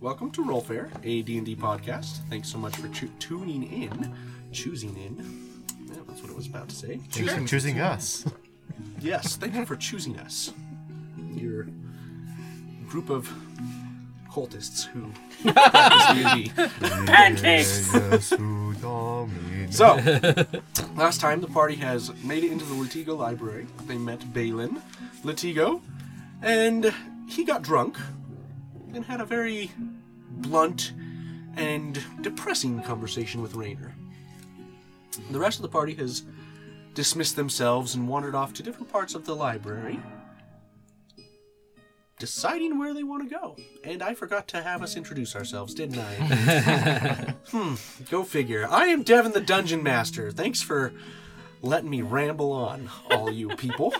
welcome to Roll Fair, a D&D podcast. Thanks so much for choo- tuning in, choosing in. Yeah, that's what I was about to say. Thanks for choosing us. Yes, thank you for choosing us. Your group of cultists who practice D&D. Pancakes! Yes, who dominate. So, last time the party has made it into the Latigo library. They met Balin, Latigo, and he got drunk and had a very blunt and depressing conversation with Rainer. The rest of the party has dismissed themselves and wandered off to different parts of the library, deciding where they want to go. And I forgot to have us introduce ourselves, didn't I? hmm, go figure. I am Devin the Dungeon Master. Thanks for letting me ramble on, all you people.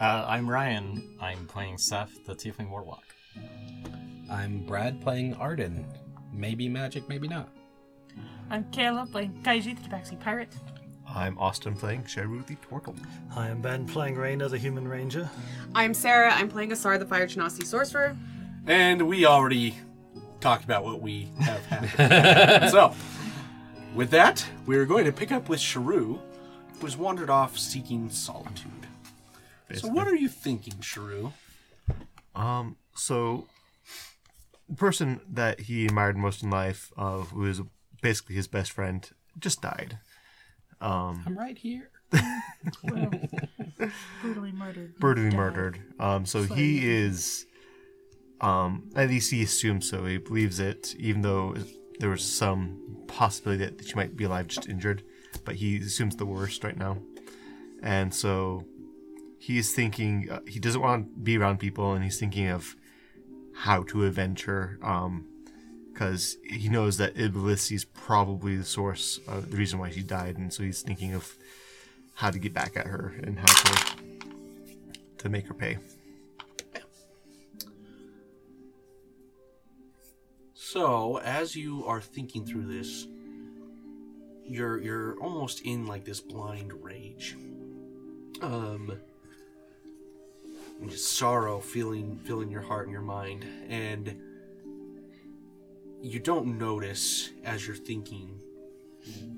Uh, I'm Ryan. I'm playing Seth, the Tiefling Warlock. I'm Brad playing Arden. Maybe magic, maybe not. I'm Kayla playing Kaiji, the Tabaxi Pirate. I'm Austin playing Sheru the Turtle. I am Ben playing Raina, the Human Ranger. I'm Sarah. I'm playing Asar, the Fire Genasi Sorcerer. And we already talked about what we have happened. so, with that, we're going to pick up with Sharu, who has wandered off seeking solitude. So, what are you thinking, Sharu? Um, so the person that he admired most in life, uh, who was basically his best friend, just died. Um, I'm right here. Brutally murdered. brutally Died. murdered. Um, so he is, um, at least he assumes so. He believes it, even though there was some possibility that she might be alive, just injured. But he assumes the worst right now, and so he's thinking uh, he doesn't want to be around people, and he's thinking of how to avenge her. Um, because he knows that Iblis is probably the source, of the reason why she died, and so he's thinking of how to get back at her and how to to make her pay. So, as you are thinking through this, you're you're almost in like this blind rage. Um sorrow filling filling your heart and your mind and you don't notice as you're thinking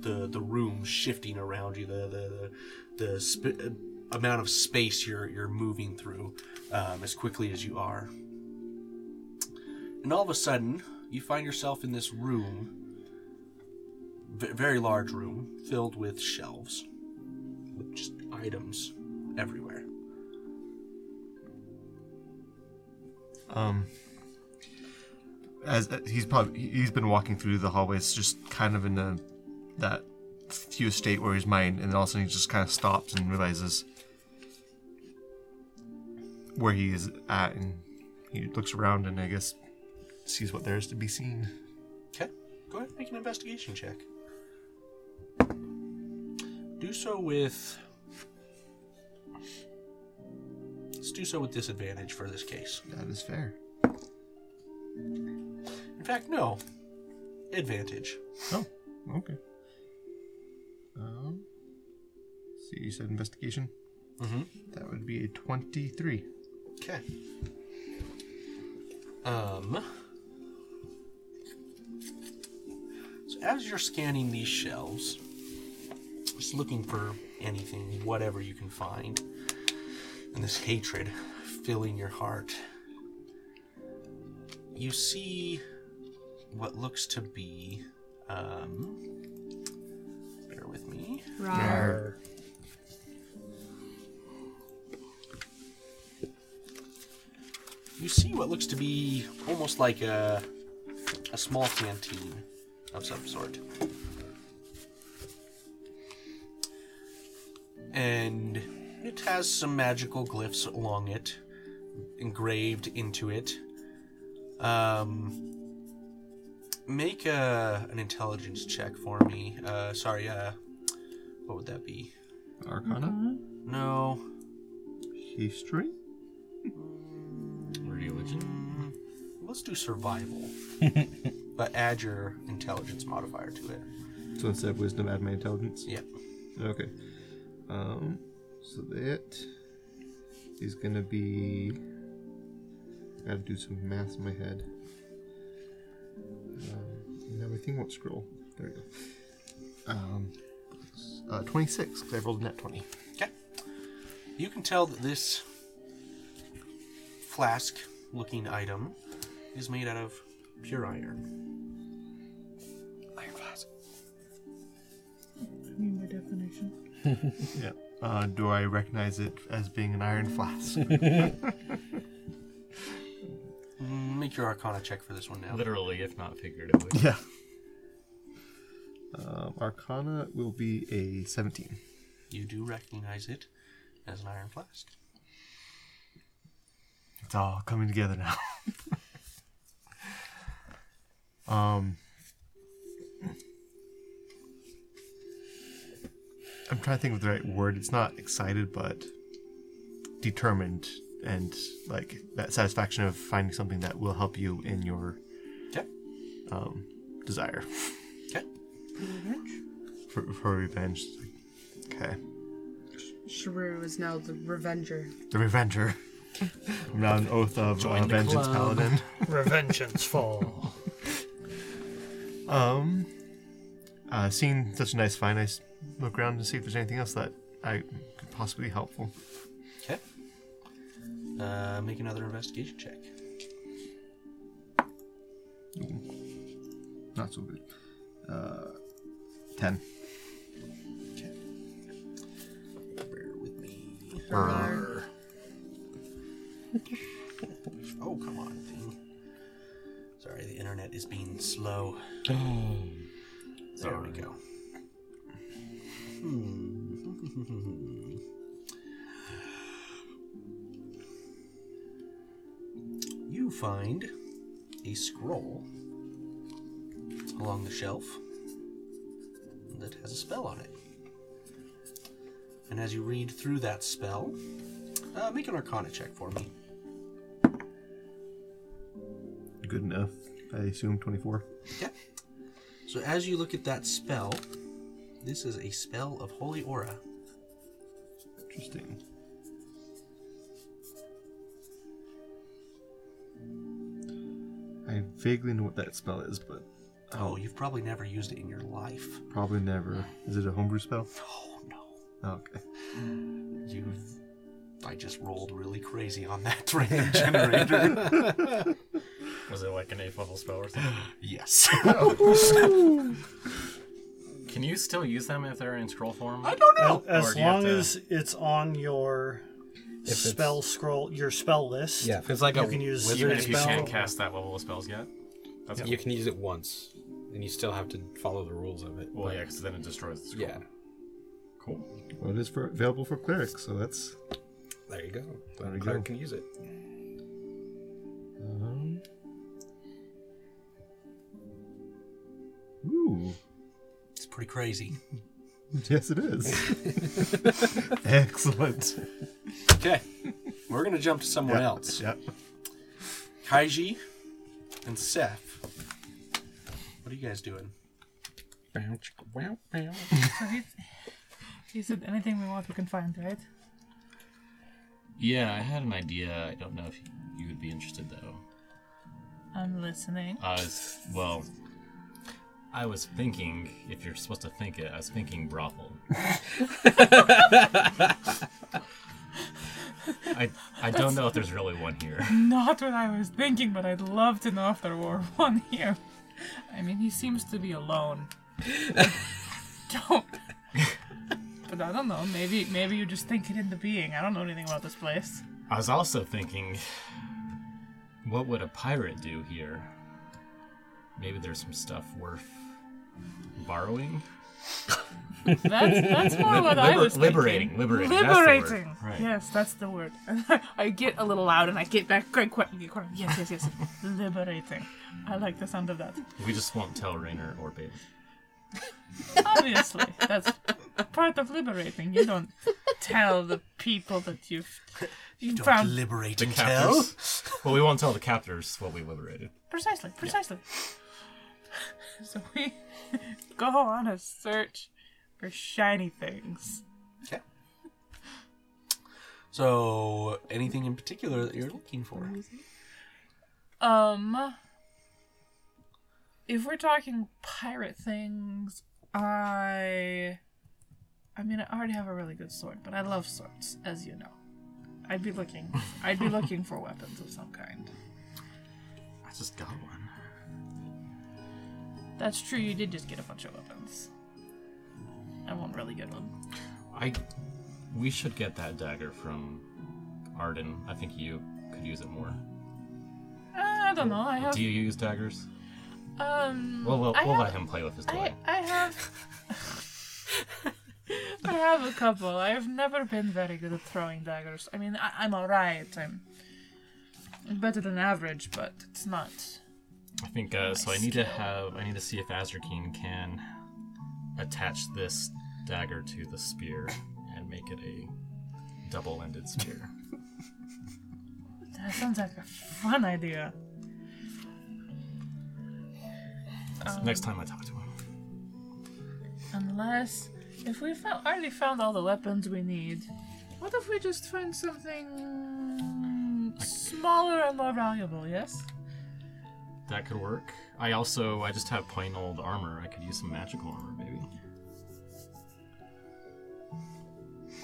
the the room shifting around you the the the, the sp- amount of space you're you're moving through um, as quickly as you are and all of a sudden, you find yourself in this room, v- very large room, filled with shelves, with just items everywhere. Um, as uh, he's probably he's been walking through the hallways, just kind of in the that fugue state where his mind, and then all of a sudden he just kind of stops and realizes where he is at, and he looks around and I guess sees what there is to be seen. Okay, go ahead and make an investigation check. Do so with. Let's do so with disadvantage for this case. That is fair. In fact, no. Advantage. Oh, okay. Um, see, you said investigation. Mm-hmm. That would be a twenty-three. Okay. Um. So as you're scanning these shelves, just looking for anything, whatever you can find, and this hatred filling your heart, you see what looks to be. Um, bear with me. you see what looks to be almost like a a small canteen of some sort. And it has some magical glyphs along it, engraved into it. Um, make a, an intelligence check for me. Uh, sorry, uh, what would that be? Arcana, No. history. Religion? Let's do survival. but add your intelligence modifier to it. So instead of wisdom, add my intelligence. Yep. Okay. Um, so that is gonna be I gotta do some math in my head. Um, now my thing won't scroll. There we go. Um, uh, 26, because I rolled a nat 20. Okay. You can tell that this flask looking item is made out of pure iron. Iron flask. I mean, by definition. Yeah. Uh, do I recognize it as being an iron flask? Mm, Make your arcana check for this one now. Literally, if not figuratively. yeah. Um, Arcana will be a 17. You do recognize it as an iron flask. It's all coming together now. um, I'm trying to think of the right word. It's not excited, but determined, and like that satisfaction of finding something that will help you in your Okay. um, desire Okay. for, for revenge. Okay, Shrew is now the Revenger. the Revenger. I'm now an oath of uh, the Vengeance club. Paladin. Revengeance fall. Um, uh, seeing such a nice find, I s- look around to see if there's anything else that I could possibly be helpful. Okay. Uh, make another investigation check. Not so good. Uh, ten. Okay. Bear with me. Brr. Oh, come on, thing. Sorry, the internet is being slow. There we go. You find a scroll along the shelf that has a spell on it. And as you read through that spell, uh, make an arcana check for me. Good enough. I assume twenty-four. Yeah. So as you look at that spell, this is a spell of holy aura. Interesting. I vaguely know what that spell is, but Oh, you've probably never used it in your life. probably never. Is it a homebrew spell? Oh no. Okay. You've I just rolled really crazy on that random generator. Was it like an eighth level spell or something? yes. Can you still use them if they're in scroll form? I don't know. Or As do long to- as it's on your it's- spell scroll, your spell list. Yeah, if it's like you a can use Even wizard if you can't cast that level of spells yet? That's You can use it once, and you still have to follow the rules of it. Well, but- yeah, because then it destroys the scroll. yeah. Cool. Well, it is for available for clerics, so that's. There you go. There Then we cleric go. can use it. Um, ooh, It's pretty crazy. yes, it is. Excellent. Okay. We're gonna jump to someone Yep, else. Yep. Kaiji and Seth. What are you guys doing? So he, he said anything we want we can find, right? Yeah, I had an idea. I don't know if you would be interested, though. I'm listening. I was, well, I was thinking, if you're supposed to think it, I was thinking brothel. I, I don't know if there's really one here. Not what I was thinking, but I'd love to know if there were one here. I mean, he seems to be alone. don't. But I don't know. Maybe maybe you just think it into being. I don't know anything about this place. I was also thinking, what would a pirate do here? Maybe there's some stuff worth borrowing. That's that's more what I Liber- was thinking. liberating, liberating, that's. Liberating. Right. Yes, that's the word. I get a little loud and I get back quite quick. Get quiet. Yes, yes, yes. Liberating. I like the sound of that. We just won't tell Rainer or Bailey. Obviously, that's part of liberating. You don't tell the people that you've you Don't found liberate The and tell. captors. well, we won't tell the captors what we liberated. precisely, precisely. So we go on a search for shiny things. Okay. So, anything in particular that you're looking for? Um, if we're talking pirate things, I, I mean, I already have a really good sword, but I love swords, as you know. I'd be looking, I'd be looking for weapons of some kind. I just got one. That's true. You did just get a bunch of weapons. I won't really get one. I. We should get that dagger from Arden. I think you could use it more. Uh, I don't know. I have Do you use daggers? um. Well, we'll, we'll have, let him play with his I toy. I have. I have a couple. I've never been very good at throwing daggers. I mean, I, I'm alright. I'm better than average, but it's not. I think uh, so. I need to have. I need to see if Azrakeen can attach this dagger to the spear and make it a double-ended spear. That sounds like a fun idea. So next time I talk to him. Unless, if we found, already found all the weapons we need, what if we just find something smaller and more valuable? Yes. That could work. I also I just have plain old armor. I could use some magical armor, maybe.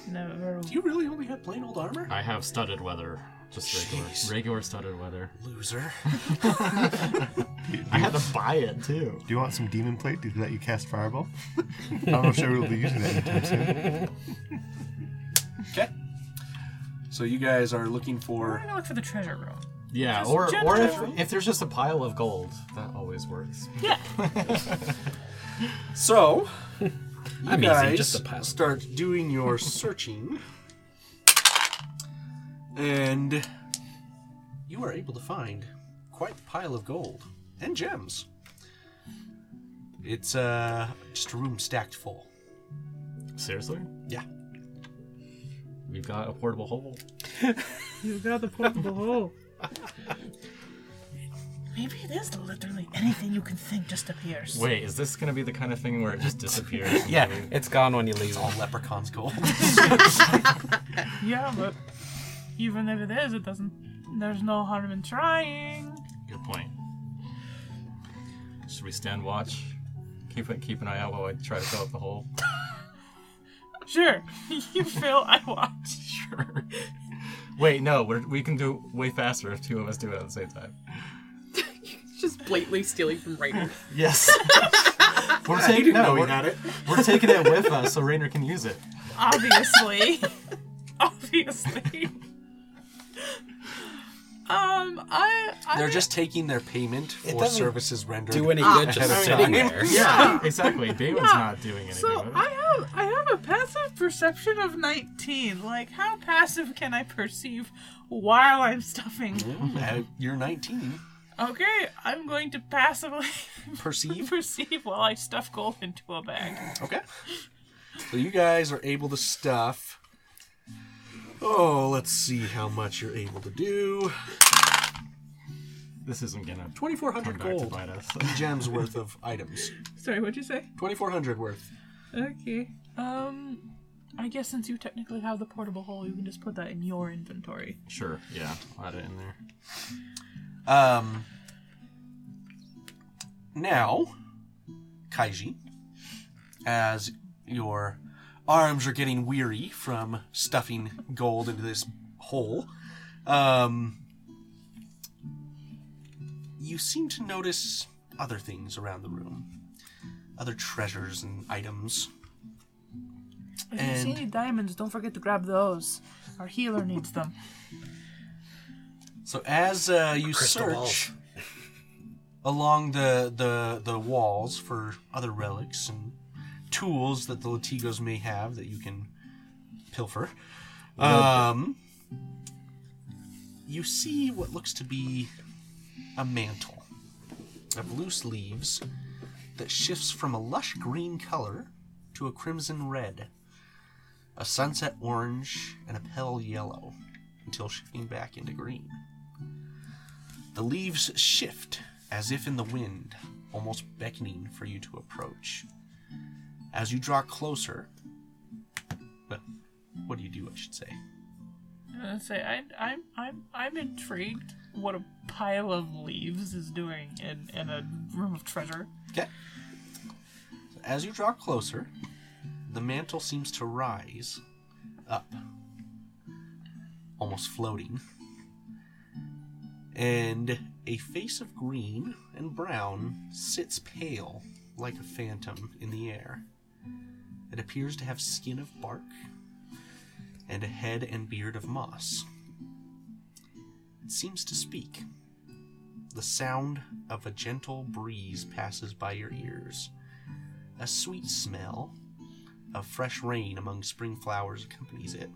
Never. Do you really only have plain old armor? I have studded leather, just regular, Jeez. regular studded leather. Loser. I had to buy it too. Do you want some demon plate to let you cast fireball? I'm not know sure we'll be using that anytime soon. Okay. So you guys are looking We're for. gonna look for the treasure room. Yeah, Just or or general- if if there's just a pile of gold, that always works. Yeah. So, you I'm easy, guys just a pile. start doing your searching, and you are able to find quite a pile of gold and gems. It's uh just a room stacked full. Seriously, Yeah. we've got a portable hole. You've got the portable hole. Maybe it is literally anything you can think just appears. Wait, is this gonna be the kind of thing where it just disappears? Yeah, it's gone when you leave. It's All leprechauns gold. Yeah, but even if it is, it doesn't. There's no harm in trying. Good point. Should we stand watch? Keep it, keep an eye out while I try to fill up the hole. Sure, you fill, I watch. Sure. Wait, no, we're, we can do it way faster if two of us do it at the same time. Just blatantly stealing from Rainer. Yes. we're you taking didn't no, we we're, it. we're taking it with us so Rainer can use it. Obviously. Obviously. Um, I. I They're just taking their payment for doesn't services rendered. Do any good just ahead of sitting time. there. Yeah, exactly. Damon's Yeah. not doing anything So. I have I have a passive perception of 19. Like how passive can I perceive while I'm stuffing? Uh, You're 19. Okay, I'm going to passively Perceive. perceive while I stuff gold into a bag. Okay. So you guys are able to stuff. Oh, let's see how much you're able to do. This isn't gonna 2,400 come back to gold. bite us. Gems worth of items. Sorry, what'd you say? 2,400 worth. Okay. Um, I guess since you technically have the portable hole, you can just put that in your inventory. Sure, yeah, I'll add it in there. Um. Now, Kaiji, as your arms are getting weary from stuffing gold into this hole, um, you seem to notice other things around the room, other treasures and items. If you see any diamonds, don't forget to grab those. Our healer needs them. So as uh, you Crystal search balls. along the, the the walls for other relics and tools that the Latigos may have that you can pilfer, um, you see what looks to be a mantle of loose leaves that shifts from a lush green color to a crimson red, a sunset orange, and a pale yellow, until shifting back into green. The leaves shift as if in the wind, almost beckoning for you to approach. As you draw closer, well, what do you do, I should say? Uh, say I, I'm I'm I'm intrigued. What a pile of leaves is doing in, in a room of treasure. Okay. So as you draw closer, the mantle seems to rise up, almost floating. And a face of green and brown sits pale like a phantom in the air. It appears to have skin of bark and a head and beard of moss. It seems to speak. The sound of a gentle breeze passes by your ears. A sweet smell of fresh rain among spring flowers accompanies it.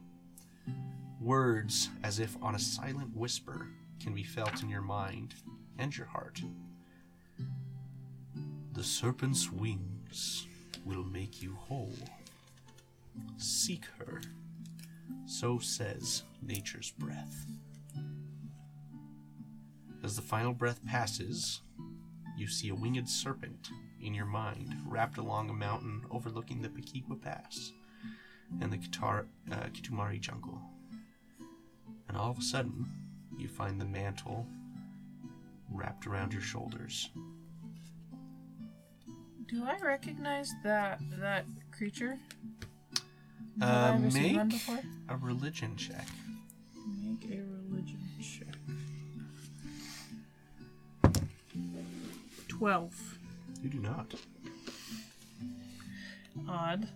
Words, as if on a silent whisper, can be felt in your mind and your heart. The serpent's wings will make you whole. Seek her, so says nature's breath. As the final breath passes, you see a winged serpent in your mind wrapped along a mountain overlooking the Pequigua Pass and the Kitar- uh, Kitumari jungle. And all of a sudden, you find the mantle wrapped around your shoulders. Do I recognize that that creature? Have Uh, I ever seen one make before? a religion check. Make a religion check. Twelve. You do not. Odd.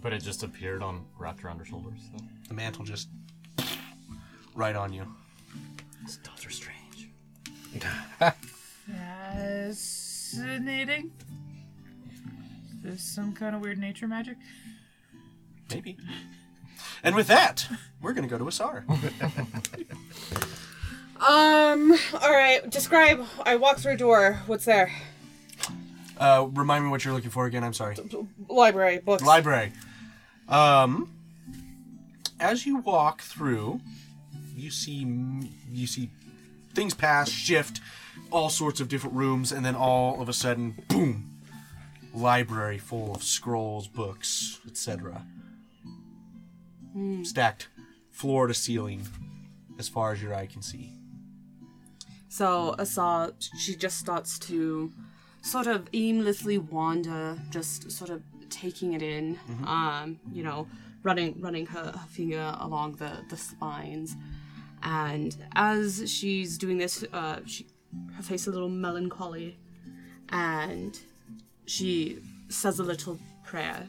But it just appeared on wrapped around her shoulders. So. The mantle just right on you. These dots are strange. Fascinating. Is this some kind of weird nature magic? Maybe. And with that, we're gonna go to Asar. Um. All right. Describe. I walk through a door. What's there? Uh, remind me what you're looking for again. I'm sorry. Library books. Library. Um, as you walk through, you see you see things pass, shift, all sorts of different rooms, and then all of a sudden, boom! Library full of scrolls, books, etc. Stacked, floor to ceiling, as far as your eye can see. So Asa, she just starts to sort of aimlessly wander, just sort of taking it in. Um, you know, running running her, her finger along the the spines, and as she's doing this, uh, she her face a little melancholy, and she says a little prayer.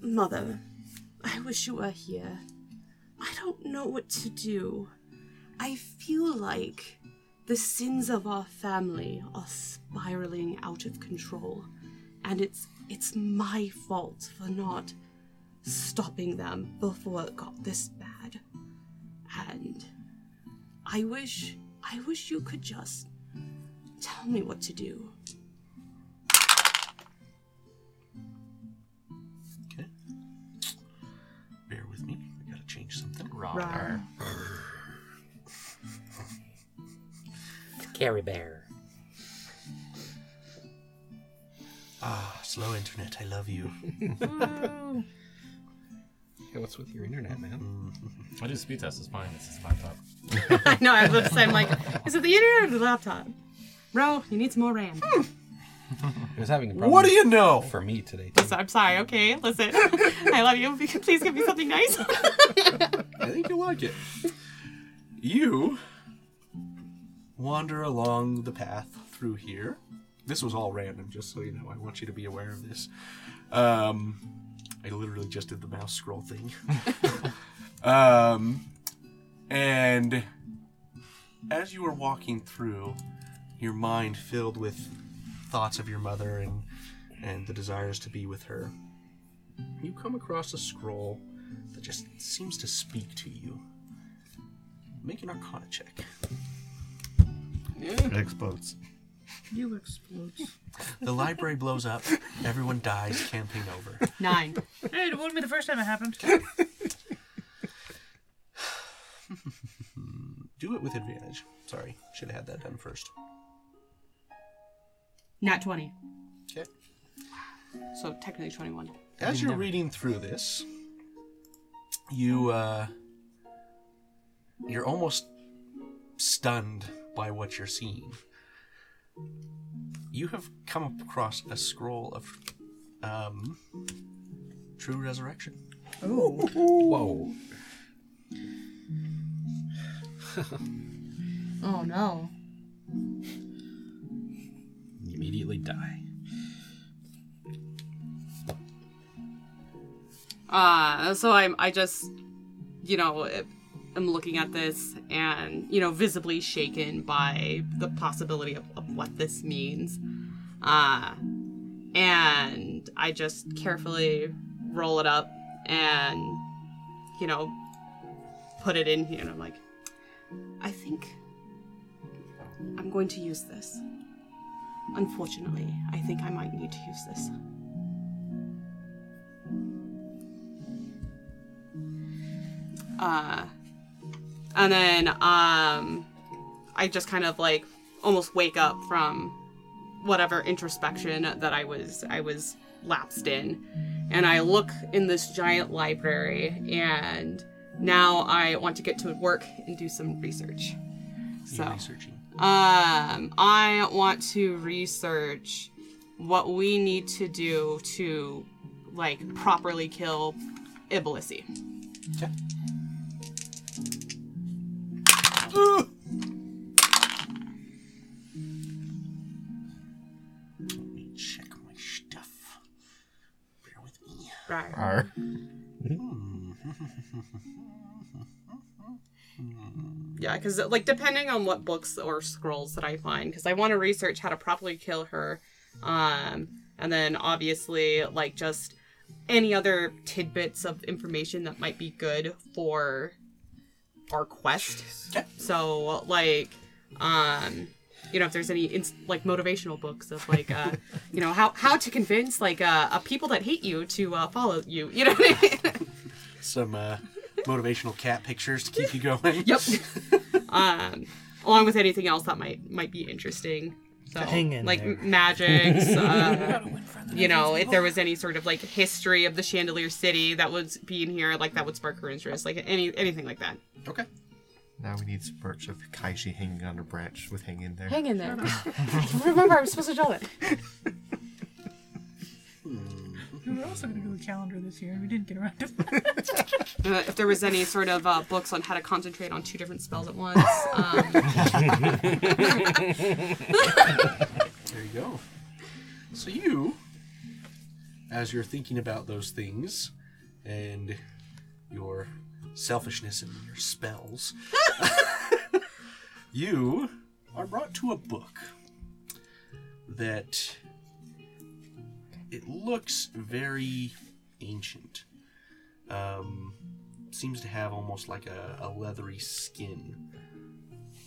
Mother, I wish you were here. I don't know what to do. I feel like the sins of our family are spiraling out of control, and it's it's my fault for not stopping them before it got this bad. And I wish I wish you could just tell me what to do. Rawr. Carrie Bear. Ah, slow internet. I love you. Hey, what's with your internet, man? I do speed test. It's fine. It's his laptop. I know, I was about to say, I'm like, is it the internet or the laptop? Bro, you need some more RAM. He was having a problem What do you know? for me today. Too. Listen, I'm sorry, okay? Listen, I love you. Please give me something nice. I think you'll like it. You wander along the path through here. This was all random, just so you know. I want you to be aware of this. Um, I literally just did the mouse scroll thing. um, and as you were walking through, your mind filled with thoughts of your mother and and the desires to be with her, you come across a scroll that just seems to speak to you. Make an Arcana check. It explodes. You explode. The library blows up. Everyone dies. Campaign over. Nine. Hey, it wouldn't be the first time it happened. Do it with advantage. Sorry, should have had that done first. Nat 20. Okay. So technically 21. As you're reading through this, you uh, you're almost stunned by what you're seeing. You have come across a scroll of um, true resurrection. Oh. Whoa. Oh no. Immediately die. Uh, so I'm, I just, you know, am looking at this and, you know, visibly shaken by the possibility of, of what this means. Uh, and I just carefully roll it up and, you know, put it in here. And I'm like, I think I'm going to use this. Unfortunately, I think I might need to use this. Uh, and then um, I just kind of like almost wake up from whatever introspection that I was I was lapsed in, and I look in this giant library, and now I want to get to work and do some research. So. Um, I want to research what we need to do to like properly kill Iblisi. Let me check my stuff. Bear with me. Right. Are Yeah, because like depending on what books or scrolls that I find, because I want to research how to properly kill her, um, and then obviously like just any other tidbits of information that might be good for our quest. So like, um, you know, if there's any ins- like motivational books of like, uh, you know, how how to convince like uh, uh people that hate you to uh, follow you. You know what I mean? Some uh, motivational cat pictures to keep you going. Yep. um, along with anything else that might might be interesting. So, Hang in like there. magics, uh, you know, if there was any sort of like history of the Chandelier City that would be in here, like that would spark her interest, like any anything like that. Okay. now we need some merch of Kaiji hanging on a branch with hang in there. Hang in there. Remember, I was supposed to draw it. We were also going to do a calendar this year, and we didn't get around to that. Uh, if there was any sort of uh, books on how to concentrate on two different spells at once. Um, There you go. So you, as you're thinking about those things and your selfishness and your spells, you are brought to a book that it looks very ancient. Um, seems to have almost like a, a leathery skin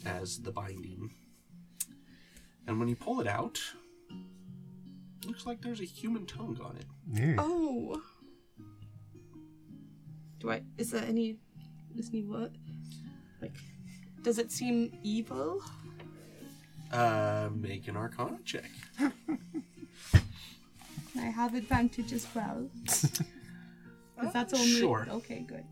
as the binding. And when you pull it out, looks like there's a human tongue on it. Yeah. oh. Do I. Is there any. Is any what? Like. Does it seem evil? Uh, make an Arcana check. I have advantage as well. well. 'Cause that's only. sure. Okay, good.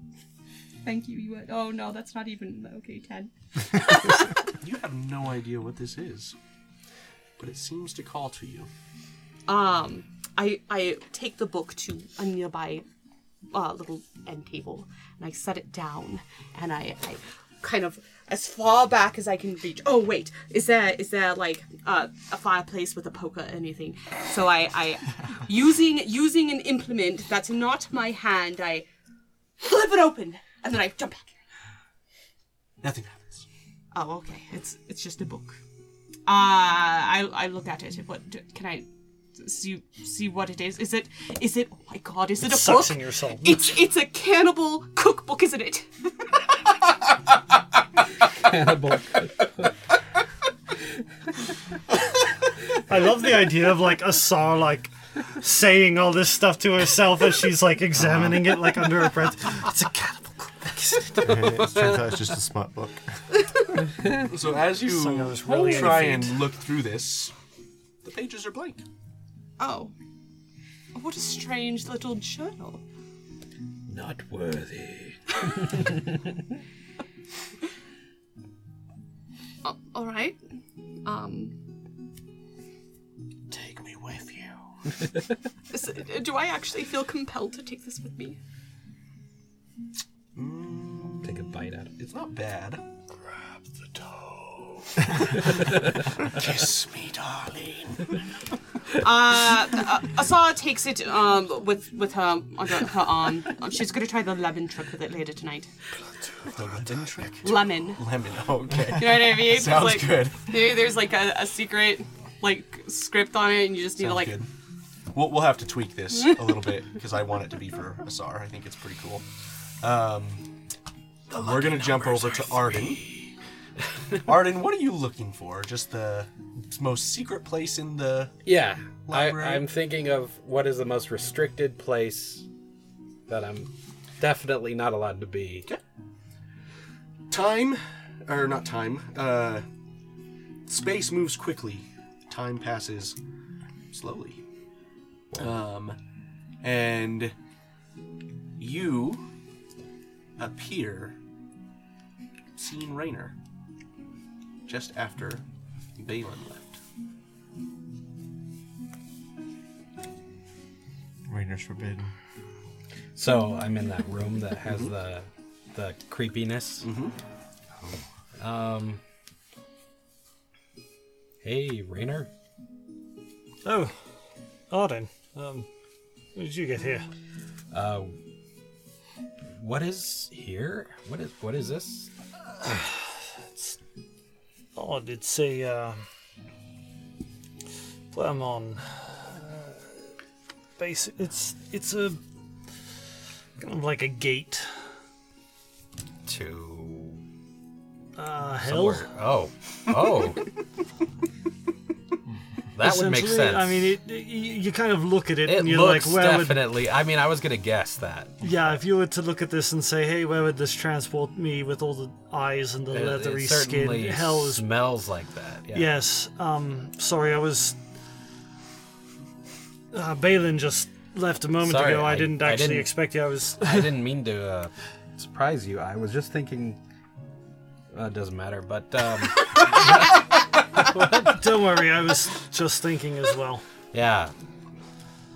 Thank you. You would. Oh no, that's not even. Okay, 10. You have no idea what this is, but it seems to call to you. um i i take the book to a nearby uh, little end table and i set it down and i i kind of as far back as i can reach. Oh wait is there is there like uh, a fireplace with a poker or anything? So i i using using an implement that's not my hand i flip it open and then i jump back Nothing happens. oh okay. It's it's just a book. Uh i i look at it. What can i see see what it is is it is it oh my god is it, a sucks book in your soul. it's it's a cannibal cookbook isn't it Cannibal. I love the idea of like Asar like saying all this stuff to herself as she's like examining it like under her breath. It's a cannibal cookbook, isn't it? it turns out it's just a smart book. So as you Some really try ain't and look through this, the pages are blank. Oh what a strange little journal Not worthy. Uh, all right. Um, Take me with you. is- do I actually feel compelled to take this with me? Take a bite out of it. It's not bad. Grab the toe. Kiss me, darling. Uh, uh, Asa takes it um with with her under her arm. Um, She's gonna try the lemon trick with it later tonight. The lemon trick. Lemon. Lemon. Okay. You know what I mean? Sounds like, good. there- There's like a, a secret like script on it, and you just need to Sounds like. good. We'll, we'll have to tweak this a little bit because I want it to be for Asar. I think it's pretty cool. Um, we're gonna jump over to Arden. Arden, what are you looking for? Just the most secret place in the. Yeah, I, Library? I'm thinking of what is the most restricted place that I'm definitely not allowed to be. Time, or not time, uh, space moves quickly. Time passes slowly. Um, and you appear seeing Rainer just after Balin left. Rainer's forbidden. So I'm in that room that has the the creepiness. Oh. Um. Hey, Rainer. Oh, Arden. Um, when did you get here? Uh, what is here? What is what is this? Odd. It's a uh, Flamon. Uh, basic. It's it's a kind of like a gate. To Uh, hell. somewhere. Oh, oh. that would make sense. I mean, it, it- you you kind of look at it, it and you're looks like, where would definitely. I mean, I was gonna guess that. Yeah, if you were to look at this and say, "Hey, where would this transport me with all the eyes and the It- leathery it skin?" certainly Hell is smells like that. Yeah. yes. Um, sorry, I was. Uh, Balin just left a moment Sorry, ago. I, I- didn't I actually didn't- expect you. I was. I didn't mean to uh, surprise you. I was just thinking. Uh, doesn't matter, but um, Don't worry, I was just thinking as well. yeah,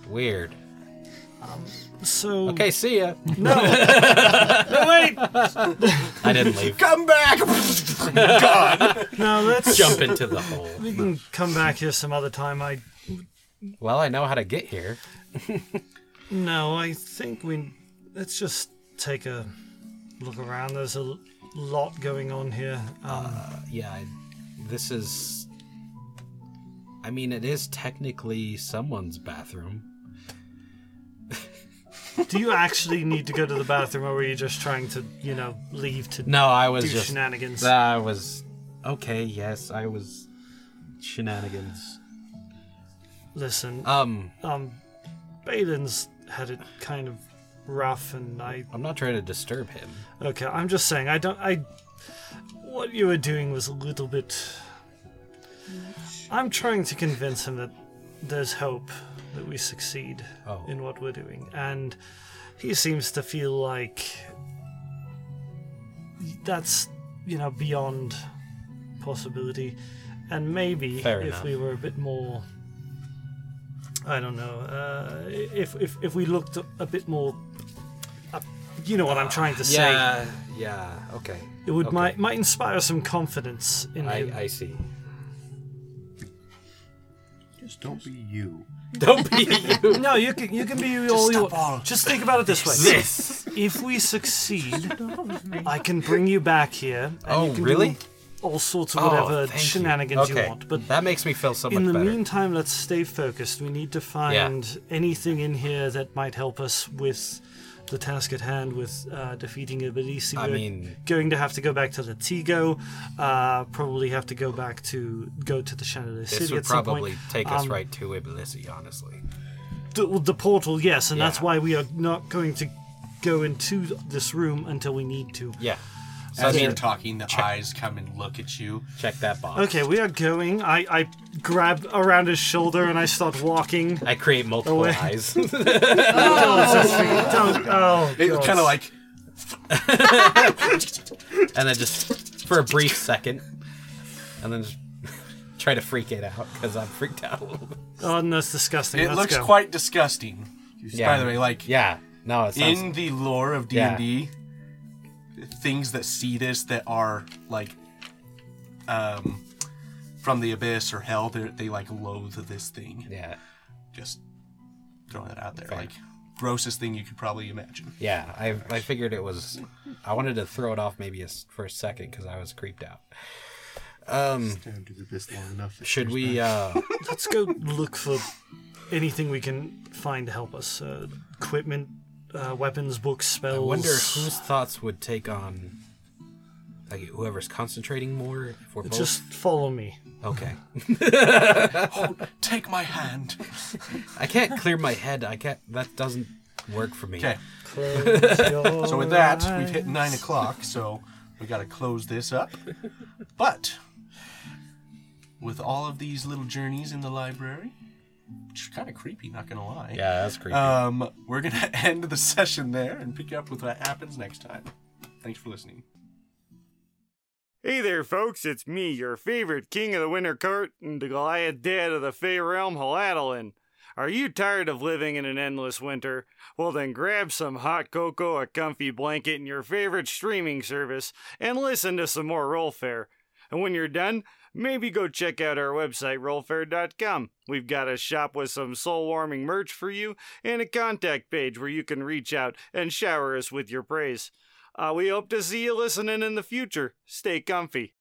weird. So Okay, see ya. no, wait, I didn't leave. Come back! God. no, let's Jump into the hole. We can come back here some other time. I Well, I know how to get here. no, I think we let's just take a look around. There's a lot going on here. Um, Yeah, I, this is. I mean, it is technically someone's bathroom. Do you actually need to go to the bathroom, or were you just trying to, you know, leave to No, I was do just. shenanigans? I was. Okay, yes, I was. Shenanigans. Listen, Um, um, Balin's had it kind of rough, and I. I'm not trying to disturb him. Okay, I'm just saying, I don't. I. What you were doing was a little bit. I'm trying to convince him that there's hope that we succeed Oh. in what we're doing, and he seems to feel like that's you know beyond possibility, and maybe Fair if enough. we were a bit more. I don't know. Uh, if, if if we looked a bit more, up, you know what I'm trying to say. Yeah, yeah, okay. It would Okay. might might inspire some confidence in him. I, I see. Just don't be you. Don't be you. No, you can you can be all you want. Just think about it this way. This. If we succeed, I can bring you back here. And Oh, you can really? Do all sorts of Oh, whatever you. shenanigans okay. you want. But that makes me feel so much in the better. meantime, let's stay focused. We need to find anything in here that might help us with the task at hand with uh, defeating Ibilisi. I mean- going to have to go back to Latigo. Uh, probably have to go back to go to the Chandelier this would at some probably point. take us Um, right to Iblisi, honestly. the, the portal, yes, and that's why we are not going to go into this room until we need to. Yeah. As I you're talking, the eyes come and look at you. check that box. Okay, we are going. I, I grab around his shoulder and I start walking. I create multiple Away. eyes. Oh, don't- oh, It's God. kind of like and then just for a brief second. and then just try to freak it out because I'm freaked out a little bit. Oh, and that's disgusting. It Let's looks go. quite disgusting. By the way, like Yeah, no, it sounds. in the lore of D and D, things that see this that are like, um, from the abyss or hell, they they like loathe this thing. yeah, Just throwing that out there, Fair. like grossest thing you could probably imagine. yeah. I I figured it was. I wanted to throw it off maybe a s for a second because I was creeped out. Um, Stand the abyss long enough. that should we? not- uh Let's go look for anything we can find to help us. Uh, equipment, uh, weapons, books, spells. I spells. wonder whose thoughts would take on. Like whoever's concentrating more. If we're both Just follow me. okay. Take my hand. I can't clear my head. I can't. That doesn't work for me. Okay. So with that, we've hit nine o'clock, so we got to close this up. But with all of these little journeys in the library, which is kind of creepy, not gonna lie. Yeah, that's creepy. Um, we're gonna end the session there and pick you up with what happens next time. Thanks for listening. Hey there, folks, it's me, your favorite King of the Winter Court and the Goliath Dad of the Fey Realm, Haladolin. Are you tired of living in an endless winter? Well, then grab some hot cocoa, a comfy blanket, and your favorite streaming service, and listen to some more Rollfare. And when you're done, maybe go check out our website, rollfare.com. We've got a shop with some soul warming merch for you, and a contact page where you can reach out and shower us with your praise. Uh, we hope to see you listening in the future. Stay comfy.